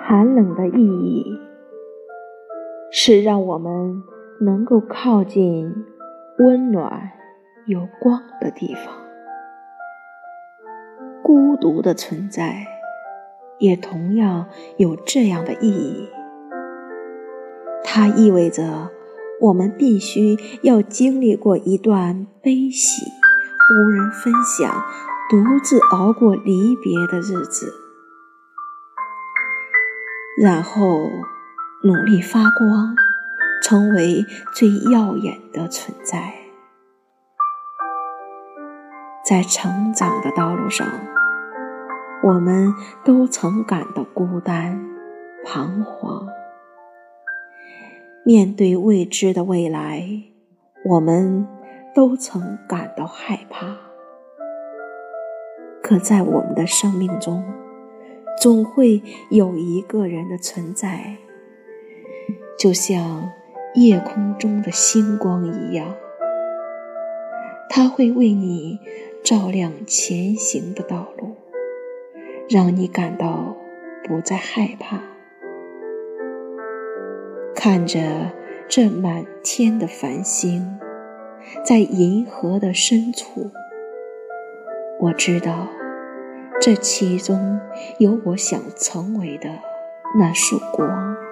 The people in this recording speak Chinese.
寒冷的意义是让我们能够靠近温暖有光的地方。孤独的存在也同样有这样的意义，它意味着我们必须要经历过一段悲喜、无人分享、独自熬过离别的日子。然后努力发光，成为最耀眼的存在。在成长的道路上，我们都曾感到孤单、彷徨。面对未知的未来，我们都曾感到害怕。可在我们的生命中，总会有一个人的存在，就像夜空中的星光一样，他会为你照亮前行的道路，让你感到不再害怕。看着这满天的繁星，在银河的深处，我知道。这其中有我想成为的那束光。